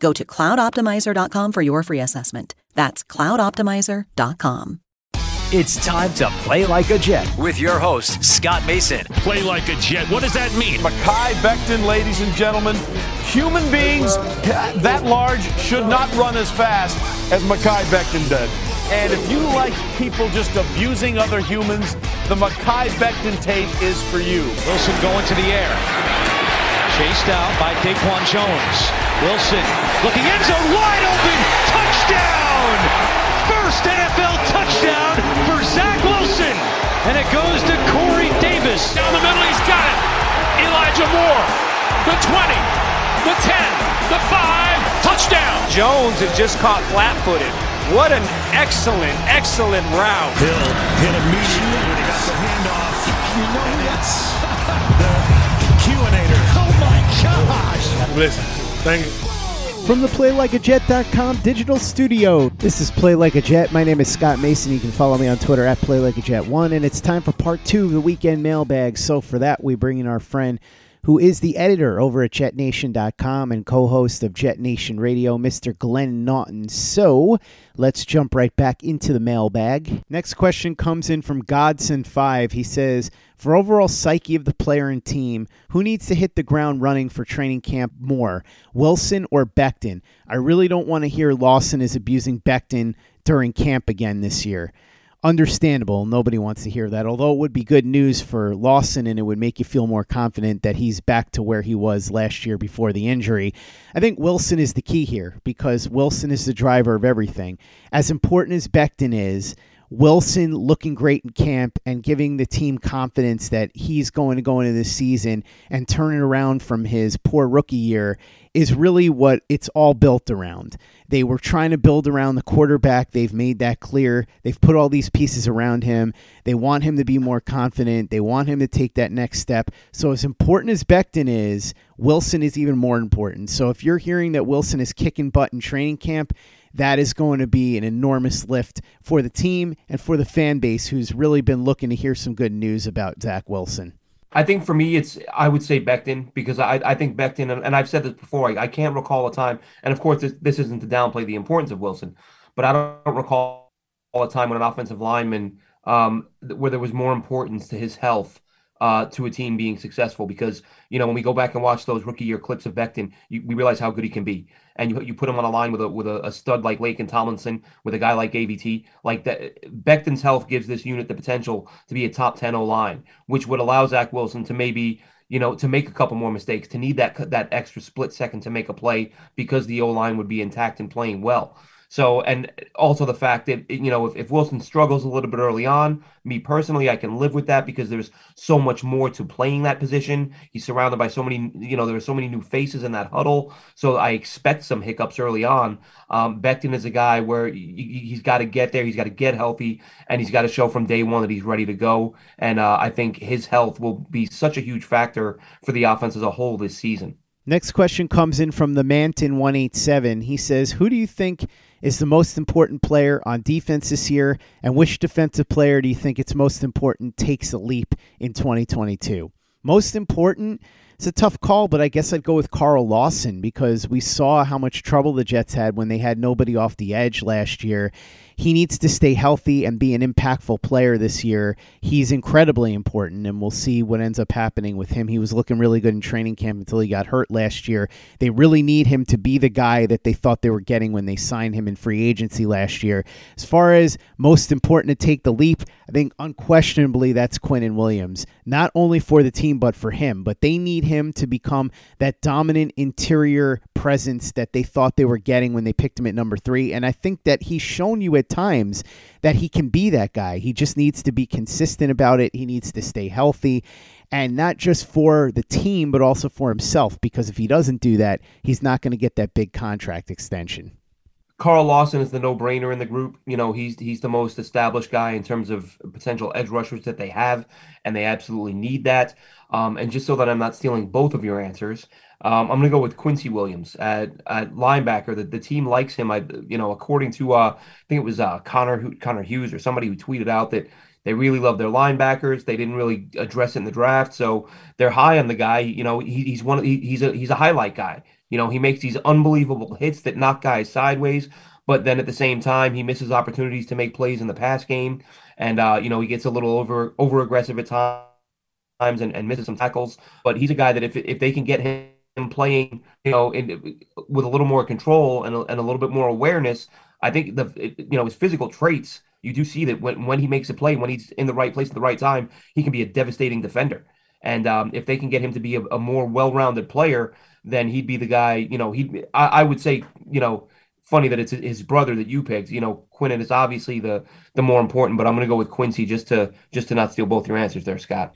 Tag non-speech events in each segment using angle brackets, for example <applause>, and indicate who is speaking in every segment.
Speaker 1: Go to cloudoptimizer.com for your free assessment. That's cloudoptimizer.com.
Speaker 2: It's time to play like a Jet.
Speaker 3: with your host, Scott Mason.
Speaker 4: Play like a Jet. What does that mean?
Speaker 5: Mekhi Becton, ladies and gentlemen. Human beings that large should not run as fast as Mekhi Becton did. And if you like people just abusing other humans, the Mekhi Becton tape is for you.
Speaker 6: Wilson going to the air. Chased out by Daquan Jones. Wilson looking end zone wide open. Touchdown! First NFL touchdown for Zach Wilson. And it goes to Corey Davis.
Speaker 4: Down the middle, he's got it. Elijah Moore, the 20, the 10, the 5, touchdown.
Speaker 6: Jones is just caught flat footed. What an excellent, excellent route.
Speaker 4: Hill hit immediately when he got the handoff. and it's the
Speaker 5: Listen, thank you.
Speaker 7: From the PlayLikeAJet.com digital studio, this is Play Like a Jet. My name is Scott Mason. You can follow me on Twitter at PlayLikeAJet1, and it's time for part two of the weekend mailbag. So for that, we bring in our friend who is the editor over at JetNation.com and co-host of Jet Nation Radio, Mr. Glenn Naughton. So let's jump right back into the mailbag. Next question comes in from Godson5. He says, for overall psyche of the player and team, who needs to hit the ground running for training camp more, Wilson or Becton? I really don't want to hear Lawson is abusing Becton during camp again this year. Understandable. Nobody wants to hear that. Although it would be good news for Lawson and it would make you feel more confident that he's back to where he was last year before the injury. I think Wilson is the key here because Wilson is the driver of everything. As important as Becton is, Wilson looking great in camp and giving the team confidence that he's going to go into this season and turn it around from his poor rookie year is really what it's all built around. They were trying to build around the quarterback. They've made that clear. They've put all these pieces around him. They want him to be more confident. They want him to take that next step. So, as important as Becton is, Wilson is even more important. So, if you're hearing that Wilson is kicking butt in training camp, that is going to be an enormous lift for the team and for the fan base who's really been looking to hear some good news about Zach Wilson.
Speaker 8: I think for me, it's I would say Becton because I, I think Becton, and, I've said this before, I, I can't recall a time, and of course, this, this isn't to downplay the importance of Wilson, but I don't recall a time when an offensive lineman um, where there was more importance to his health uh, to a team being successful because you know when we go back and watch those rookie year clips of Becton, you, we realize how good he can be, and you you put him on a line with a with a, a stud like Laken Tomlinson, with a guy like AVT, like that. Becton's health gives this unit the potential to be a top ten O line, which would allow Zach Wilson to maybe you know to make a couple more mistakes, to need that that extra split second to make a play because the O line would be intact and playing well. So, and also the fact that, you know, if, if Wilson struggles a little bit early on, me personally, I can live with that because there's so much more to playing that position. He's surrounded by so many, you know, there are so many new faces in that huddle. So I expect some hiccups early on. Um, is a guy where he, he's got to get there, he's got to get healthy, and he's got to show from day one that he's ready to go. And uh, I think his health will be such a huge factor for the offense as a whole this season.
Speaker 7: Next question comes in from the Manton 187. He says, Who do you think is the most important player on defense this year? And which defensive player do you think it's most important takes a leap in 2022? Most important, It's a tough call, but I guess I'd go with Carl Lawson because we saw how much trouble the Jets had when they had nobody off the edge last year he needs to stay healthy and be an impactful player this year. He's incredibly important, and we'll see what ends up happening with him. He was looking really good in training camp until he got hurt last year. They really need him to be the guy that they thought they were getting when they signed him in free agency last year. As far as most important to take the leap, I think unquestionably that's Quinnen Williams, not only for the team, but for him. But they need him to become that dominant interior presence that they thought they were getting when they picked him at number three. And I think that he's shown you at times that he can be that guy. He just needs to be consistent about it. He needs to stay healthy. And not just for the team, but also for himself, because if he doesn't do that, he's not going to get that big contract extension.
Speaker 8: Carl Lawson is the no-brainer in the group. You know, he's he's the most established guy in terms of potential edge rushers that they have, and they absolutely need that. Um, and just so that I'm not stealing both of your answers, um, I'm going to go with Quincy Williams at, at linebacker. The, the team likes him. I, you know, according to uh, I think it was uh, Connor Connor Hughes or somebody who tweeted out that they really love their linebackers. They didn't really address it in the draft, so they're high on the guy. You know, he, he's one. He, he's a he's a highlight guy. You know, he makes these unbelievable hits that knock guys sideways, but then at the same time, he misses opportunities to make plays in the pass game, and uh, you know, he gets a little over over aggressive at times and, and misses some tackles. But he's a guy that if if they can get him him playing, you know, in, with a little more control and a, and a little bit more awareness, I think the you know his physical traits. You do see that when, when he makes a play, when he's in the right place at the right time, he can be a devastating defender. And um, if they can get him to be a, a more well-rounded player, then he'd be the guy. You know, he I, I would say, you know, funny that it's his brother that you picked. You know, Quinnen is obviously the the more important, but I'm going to go with Quincy just to just to not steal both your answers there, Scott.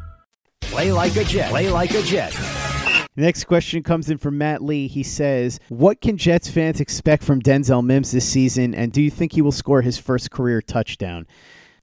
Speaker 2: Play like a Jet. Play like a Jet.
Speaker 7: Next question comes in from Matt Lee. He says, What can Jets fans expect from Denzel Mims this season, and do you think he will score his first career touchdown?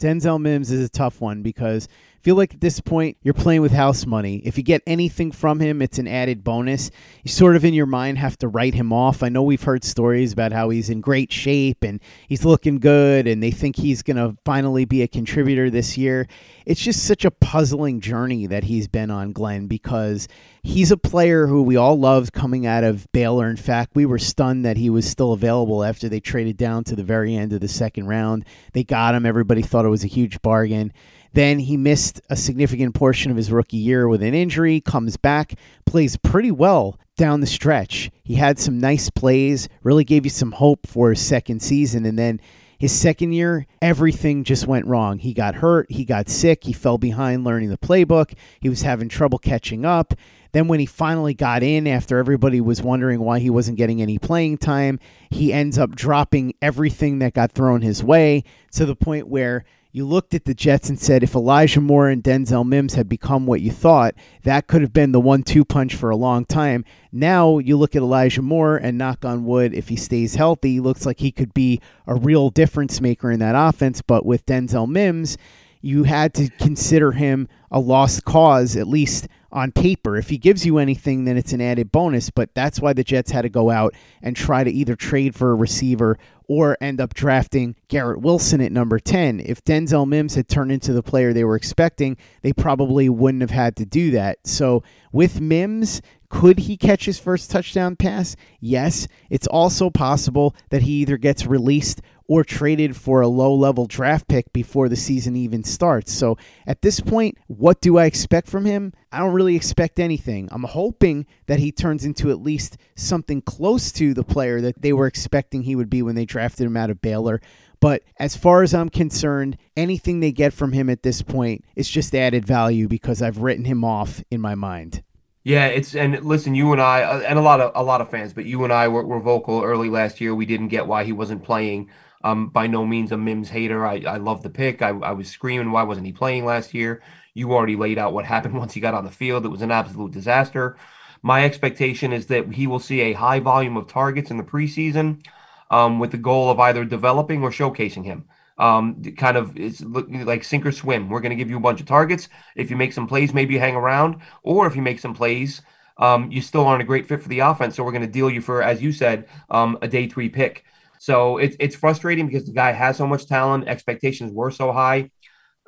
Speaker 7: Denzel Mims is a tough one because feel like at this point you're playing with house money. If you get anything from him, it's an added bonus. You sort of in your mind have to write him off. I know we've heard stories about how he's in great shape and he's looking good and they think he's going to finally be a contributor this year. It's just such a puzzling journey that he's been on, Glenn, because he's a player who we all loved coming out of Baylor. In fact, we were stunned that he was still available after they traded down to the very end of the second round. They got him. Everybody thought it was a huge bargain. Then he missed a significant portion of his rookie year with an injury, comes back, plays pretty well down the stretch. He had some nice plays, really gave you some hope for his second season. And then his second year, everything just went wrong. He got hurt, he got sick, he fell behind learning the playbook, he was having trouble catching up. Then, when he finally got in, after everybody was wondering why he wasn't getting any playing time, he ends up dropping everything that got thrown his way to the point where you looked at the Jets and said if Elijah Moore and Denzel Mims had become what you thought, that could have been the one two punch for a long time. Now you look at Elijah Moore and knock on wood, if he stays healthy, looks like he could be a real difference maker in that offense. But with Denzel Mims, you had to consider him a lost cause, at least on paper. If he gives you anything, then it's an added bonus. But that's why the Jets had to go out and try to either trade for a receiver or end up drafting Garrett Wilson at number 10. If Denzel Mims had turned into the player they were expecting, they probably wouldn't have had to do that. So with Mims, could he catch his first touchdown pass? Yes. It's also possible that he either gets released or traded for a low level draft pick before the season even starts. So at this point, what do I expect from him? I don't really expect anything. I'm hoping that he turns into at least something close to the player that they were expecting he would be when they drafted him out of Baylor. But as far as I'm concerned, anything they get from him at this point is just added value because I've written him off in my mind.
Speaker 8: Yeah, it's and listen, you and I uh, and a lot of a lot of fans, but you and I were, were vocal early last year. We didn't get why he wasn't playing. I'm by no means a Mims hater. I, I love the pick. I, I was screaming, why wasn't he playing last year? You already laid out what happened <laughs> once he got on the field. It was an absolute disaster. My expectation is that he will see a high volume of targets in the preseason um, with the goal of either developing or showcasing him. Um, kind of it's like sink or swim. We're going to give you a bunch of targets. If you make some plays, maybe you hang around, or if you make some plays, um, you still aren't a great fit for the offense. So we're going to deal you for, as you said, um, a day three pick. So it's it's frustrating because the guy has so much talent. Expectations were so high.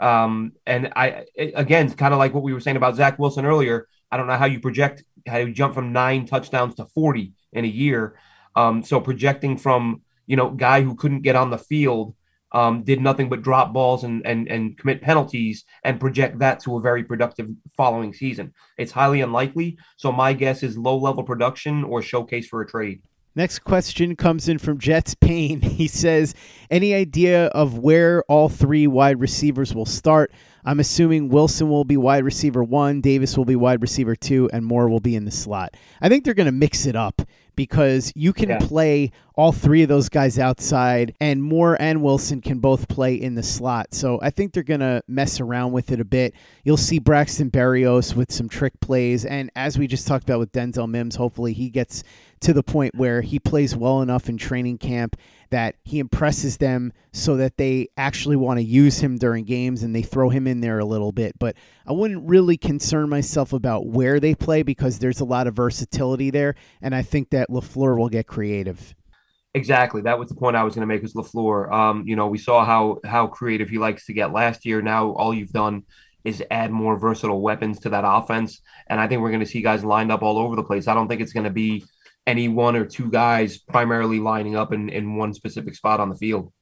Speaker 8: Um, and I again, kind of like what we were saying about Zach Wilson earlier. I don't know how you project how you jump from nine touchdowns to forty in a year. Um, so projecting from you know guy who couldn't get on the field, um, did nothing but drop balls and and and commit penalties, and project that to a very productive following season. It's highly unlikely. So my guess is low level production or showcase for a trade.
Speaker 7: Next question comes in from Jets Payne. <laughs> He says, Any idea of where all three wide receivers will start? I'm assuming Wilson will be wide receiver one, Davis will be wide receiver two, and Moore will be in the slot. I think they're going to mix it up because you can yeah. play all three of those guys outside, and Moore and Wilson can both play in the slot. So I think they're going to mess around with it a bit. You'll see Braxton Berrios with some trick plays, and as we just talked about with Denzel Mims, hopefully he gets to the point where he plays well enough in training camp that he impresses them so that they actually want to use him during games and they throw him in there a little bit. But I wouldn't really concern myself about where they play because there's a lot of versatility there. And I think that LaFleur will get creative.
Speaker 8: Exactly. That was the point I was going to make with LaFleur. Um, you know, we saw how how creative he likes to get last year. Now all you've done is add more versatile weapons to that offense. And I think we're going to see guys lined up all over the place. I don't think it's going to be any one or two guys primarily lining up in, in one specific spot on the field.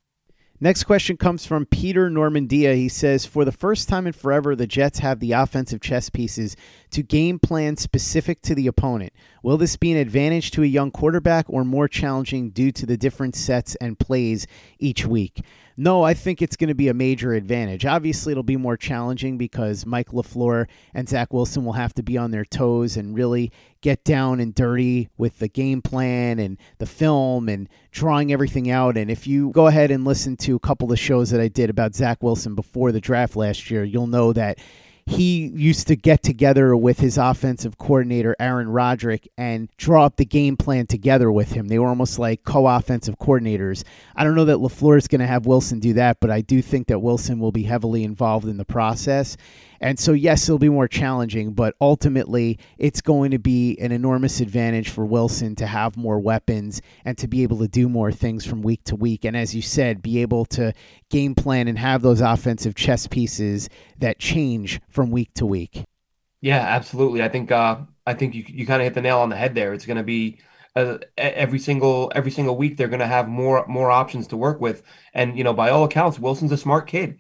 Speaker 7: Next question comes from Peter Normandia. He says, For the first time in forever, the Jets have the offensive chess pieces to game plan specific to the opponent. Will this be an advantage to a young quarterback or more challenging due to the different sets and plays each week? No, I think it's going to be a major advantage. Obviously, it'll be more challenging because Mike LaFleur and Zach Wilson will have to be on their toes and really get down and dirty with the game plan and the film and drawing everything out. And if you go ahead and listen to a couple of the shows that I did about Zach Wilson before the draft last year, you'll know that he used to get together with his offensive coordinator Aaron Roderick and draw up the game plan together with him. They were almost like co-offensive coordinators. I don't know that LaFleur is going to have Wilson do that, but I do think that Wilson will be heavily involved in the process. And so, yes, it'll be more challenging, but ultimately, it's going to be an enormous advantage for Wilson to have more weapons and to be able to do more things from week to week. And as you said, be able to game plan and have those offensive chess pieces that change from week to week.
Speaker 8: Yeah, absolutely. I think uh, I think you you kind of hit the nail on the head there. It's going to be uh, every single every single week they're going to have more more options to work with, and you know by all accounts, Wilson's a smart kid.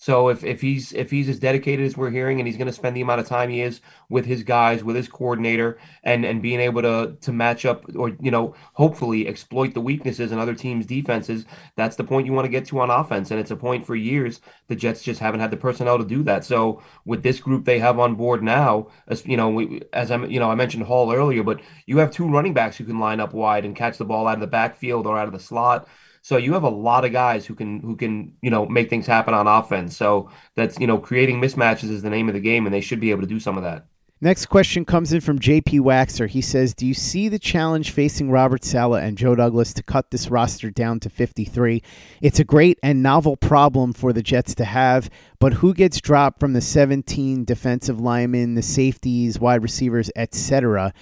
Speaker 8: So if, if he's if he's as dedicated as we're hearing, and he's going to spend the amount of time he is with his guys, with his coordinator, and and being able to to match up or you know hopefully exploit the weaknesses in other teams' defenses, that's the point you want to get to on offense. And it's a point for years the Jets just haven't had the personnel to do that. So with this group they have on board now, as you know, we, as I'm you know I mentioned Hall earlier, but you have two running backs who can line up wide and catch the ball out of the backfield or out of the slot. So you have a lot of guys who can who can you know make things happen on offense. So that's you know creating mismatches is the name of the game, and they should be able to do some of that.
Speaker 7: Next question comes in from JP Waxer. He says, "Do you see the challenge facing Robert Saleh and Joe Douglas to cut this roster down to 53? It's a great and novel problem for the Jets to have, but who gets dropped from the 17 defensive linemen, the safeties, wide receivers, etc.?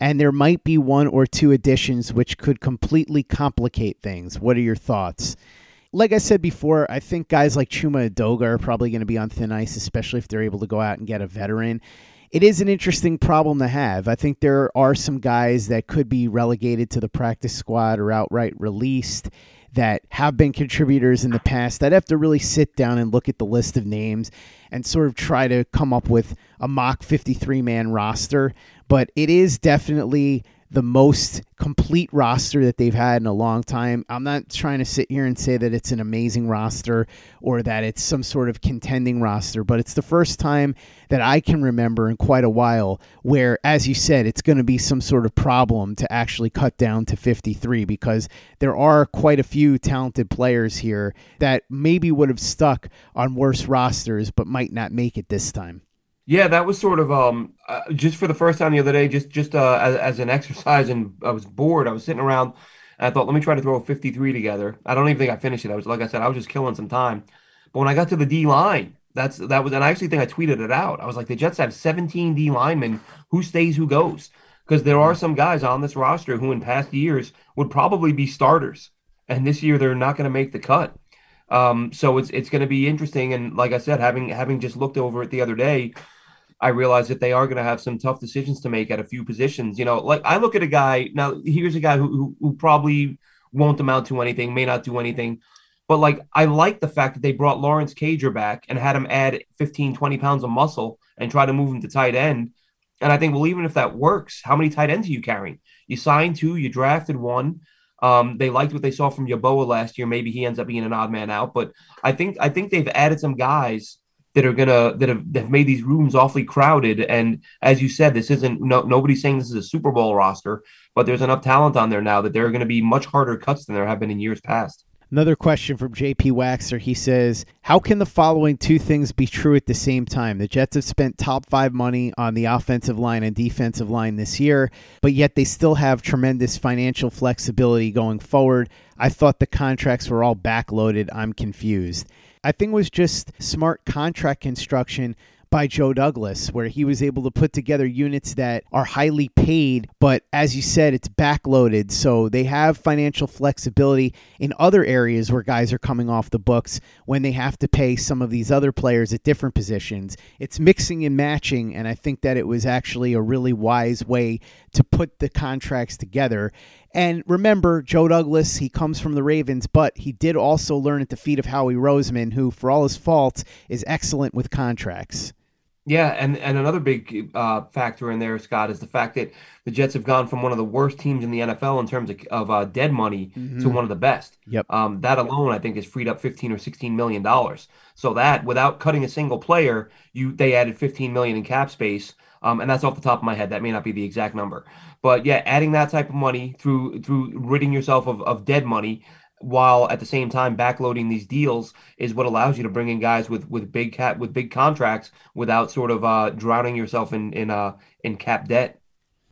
Speaker 7: And there might be one or two additions which could completely complicate things. What are your thoughts? Like I said before, I think guys like Chuma Edoga are probably going to be on thin ice, especially if they're able to go out and get a veteran. It is an interesting problem to have. I think there are some guys that could be relegated to the practice squad or outright released that have been contributors in the past. I'd have to really sit down and look at the list of names and sort of try to come up with a mock 53 man roster. But it is definitely the most complete roster that they've had in a long time. I'm not trying to sit here and say that it's an amazing roster or that it's some sort of contending roster, but it's the first time that I can remember in quite a while where, as you said, it's going to be some sort of problem to actually cut down to 53 because there are quite a few talented players here that maybe would have stuck on worse rosters but might not make it this time.
Speaker 8: Yeah, that was sort of um uh, just for the first time the other day, just just uh, as, as an exercise, and I was bored. I was sitting around, and I thought, let me try to throw a 53 together. I don't even think I finished it. I was like I said, I was just killing some time. But when I got to the D line, that's that was, and I actually think I tweeted it out. I was like, the Jets have 17 D linemen. Who stays? Who goes? Because there are some guys on this roster who, in past years, would probably be starters, and this year they're not going to make the cut. Um, so it's it's going to be interesting. And like I said, having having just looked over it the other day, I realize that they are going to have some tough decisions to make at a few positions. You know, like I look at a guy now. Here's a guy who who, who probably won't amount to anything, may not do anything. But like I like the fact that they brought Lawrence Cager back and had him add 15, 20 pounds of muscle and try to move him to tight end. And I think, well, even if that works, how many tight ends are you carrying? You signed two, you drafted one. Um, they liked what they saw from Yeboah last year. Maybe he ends up being an odd man out, but I think I think they've added some guys that are gonna that have, that have made these rooms awfully crowded. And as you said, this isn't no nobody's saying this is a Super Bowl roster, but there's enough talent on there now that there are going to be much harder cuts than there have been in years past.
Speaker 7: Another question from JP Waxer. He says, How can the following two things be true at the same time? The Jets have spent top five money on the offensive line and defensive line this year, but yet they still have tremendous financial flexibility going forward. I thought the contracts were all backloaded. I'm confused. I think it was just smart contract construction by Joe Douglas, where he was able to put together units that are highly paid, but as you said, it's backloaded. So they have financial flexibility in other areas where guys are coming off the books when they have to pay some of these other players at different positions. It's mixing and matching, and I think that it was actually a really wise way to put the contracts together. And remember, Joe Douglas, he comes from the Ravens, but he did also learn at the feet of Howie Roseman, who, for all his faults, is excellent with contracts.
Speaker 8: Yeah, and, and another big uh, factor in there, Scott, is the fact that the Jets have gone from one of the worst teams in the NFL in terms of, of uh, dead money mm-hmm. to one of the best.
Speaker 7: Yep.
Speaker 8: Um, that alone, I think, has freed up fifteen or sixteen million dollars. So that, without cutting a single player, you they added fifteen million in cap space. Um, and that's off the top of my head. That may not be the exact number, but yeah, adding that type of money through through ridding yourself of, of dead money while at the same time backloading these deals is what allows you to bring in guys with with big cap with big contracts without sort of uh, drowning yourself in in uh, in cap debt.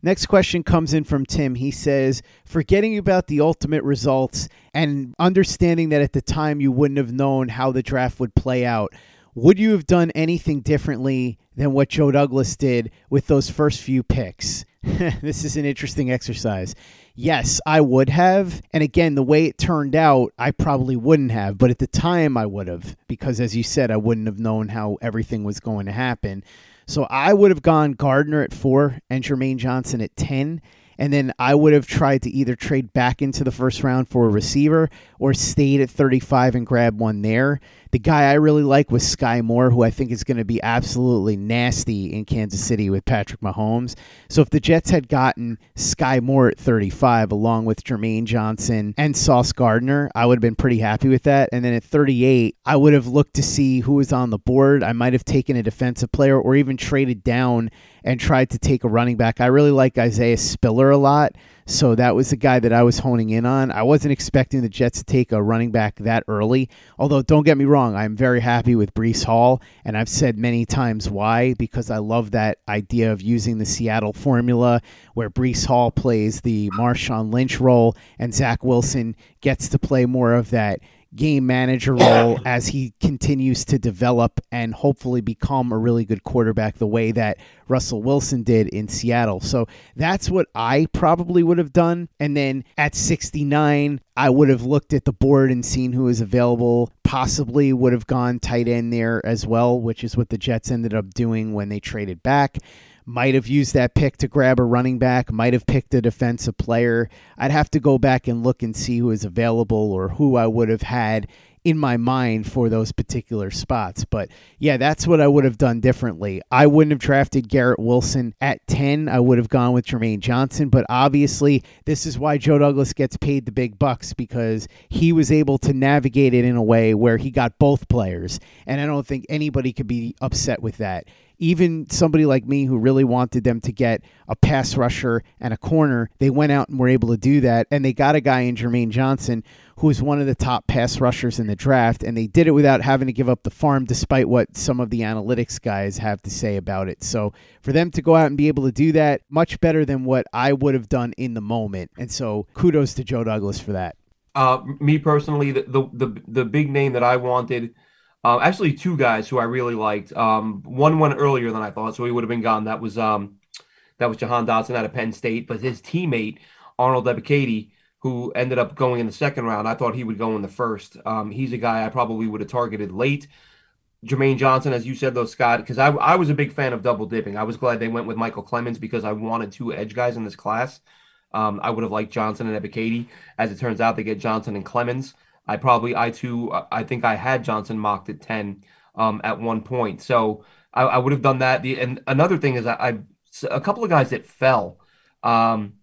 Speaker 7: Next question comes in from Tim. He says, Forgetting about the ultimate results and understanding that at the time you wouldn't have known how the draft would play out, would you have done anything differently than what Joe Douglas did with those first few picks? <laughs> this is an interesting exercise. Yes, I would have. And again, the way it turned out, I probably wouldn't have. But at the time, I would have, because as you said, I wouldn't have known how everything was going to happen. So I would have gone Gardner at four and Jermaine Johnson at 10 and then I would have tried to either trade back into the first round for a receiver or stayed at 35 and grab one there. The guy I really like was Skyy Moore, who I think is going to be absolutely nasty in Kansas City with Patrick Mahomes. So if the Jets had gotten Skyy Moore at 35 along with Jermaine Johnson and Sauce Gardner, I would have been pretty happy with that. And then at 38, I would have looked to see who was on the board. I might have taken a defensive player or even traded down and tried to take a running back. I really like Isaiah Spiller a lot. So that was the guy that I was honing in on. I wasn't expecting the Jets to take a running back that early. Although, don't get me wrong, I'm very happy with Breece Hall. And I've said many times why, because I love that idea of using the Seattle formula where Breece Hall plays the Marshawn Lynch role and Zach Wilson gets to play more of that game manager role as he continues to develop and hopefully become a really good quarterback the way that Russell Wilson did in Seattle. So that's what I probably would have done. And then at 69, I would have looked at the board and seen who was available. Possibly would have gone tight end there as well, which is what the Jets ended up doing when they traded back might have used that pick to grab a running back, might have picked a defensive player. I'd have to go back and look and see who is available or who I would have had in my mind for those particular spots. But yeah, that's what I would have done differently. I wouldn't have drafted Garrett Wilson at 10. I would have gone with Jermaine Johnson. But obviously, this is why Joe Douglas gets paid the big bucks because he was able to navigate it in a way where he got both players. And I don't think anybody could be upset with that. Even somebody like me who really wanted them to get a pass rusher and a corner, they went out and were able to do that. And they got a guy in Jermaine Johnson who is one of the top pass rushers in the draft. And they did it without having to give up the farm, despite what some of the analytics guys have to say about it. So for them to go out and be able to do that, much better than what I would have done in the moment. And so kudos to Joe Douglas for that.
Speaker 8: Uh, me personally, the, the the the big name that I wanted, uh, actually two guys who I really liked. Um, one went earlier than I thought, so he would have been gone. That was um, that was Jahan Dotson out of Penn State, but his teammate Arnold Ebiketie, who ended up going in the second round, I thought he would go in the first. Um, he's a guy I probably would have targeted late. Jermaine Johnson, as you said, though, Scott, because I, I was a big fan of double dipping. I was glad they went with Michael Clemons because I wanted two edge guys in this class. Um, I would have liked Johnson and Ebiketie. As it turns out, they get Johnson and Clemons. I probably, I too, I think I had Johnson mocked at 10 um, at one point. So I, I, would have done that. The, and another thing is, I, I a couple of guys that fell. Um,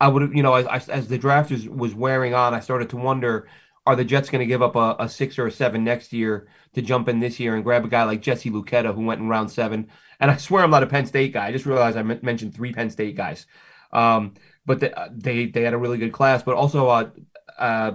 Speaker 8: I would have, you know, as, as the draft was, was wearing on, I started to wonder are the Jets going to give up a, a, six or a seven next year to jump in this year and grab a guy like Jesse Luketa, who went in round seven? And I swear I'm not a Penn State guy. I just realized I m- mentioned three Penn State guys. Um, but they, they, they had a really good class. But also, uh, uh,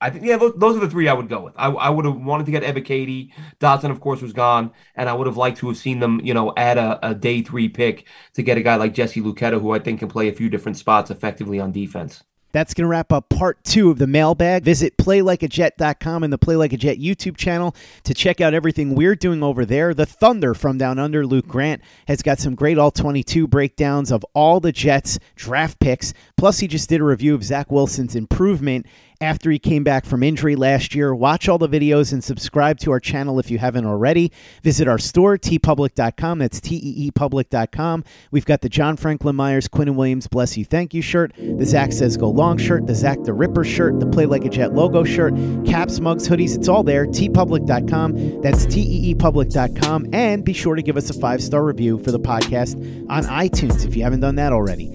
Speaker 8: I think yeah, those are the three I would go with. I, I would have wanted to get Ebiketie. Dotson, of course, was gone, and I would have liked to have seen them, you know, add a, a day three pick to get a guy like Jesse Luketa, who I think can play a few different spots effectively on defense.
Speaker 7: That's going to wrap up part two of the mailbag. Visit playlikeajet.com and the Play Like a Jet YouTube channel to check out everything we're doing over there. The Thunder from Down Under, Luke Grant, has got some great All 22 breakdowns of all the Jets draft picks. Plus, he just did a review of Zach Wilson's improvement after he came back from injury last year. Watch all the videos and subscribe to our channel if you haven't already. Visit our store, teepublic.com. That's T-E-E-public.com. We've got the John Franklin Myers, Quinnen Williams, Bless You, Thank You shirt, the Zach Says Go Long shirt, the Zach the Ripper shirt, the Play Like a Jet logo shirt, caps, mugs, hoodies. It's all there. teepublic.com. That's T-E-E-public.com. And be sure to give us a five-star review for the podcast on iTunes if you haven't done that already.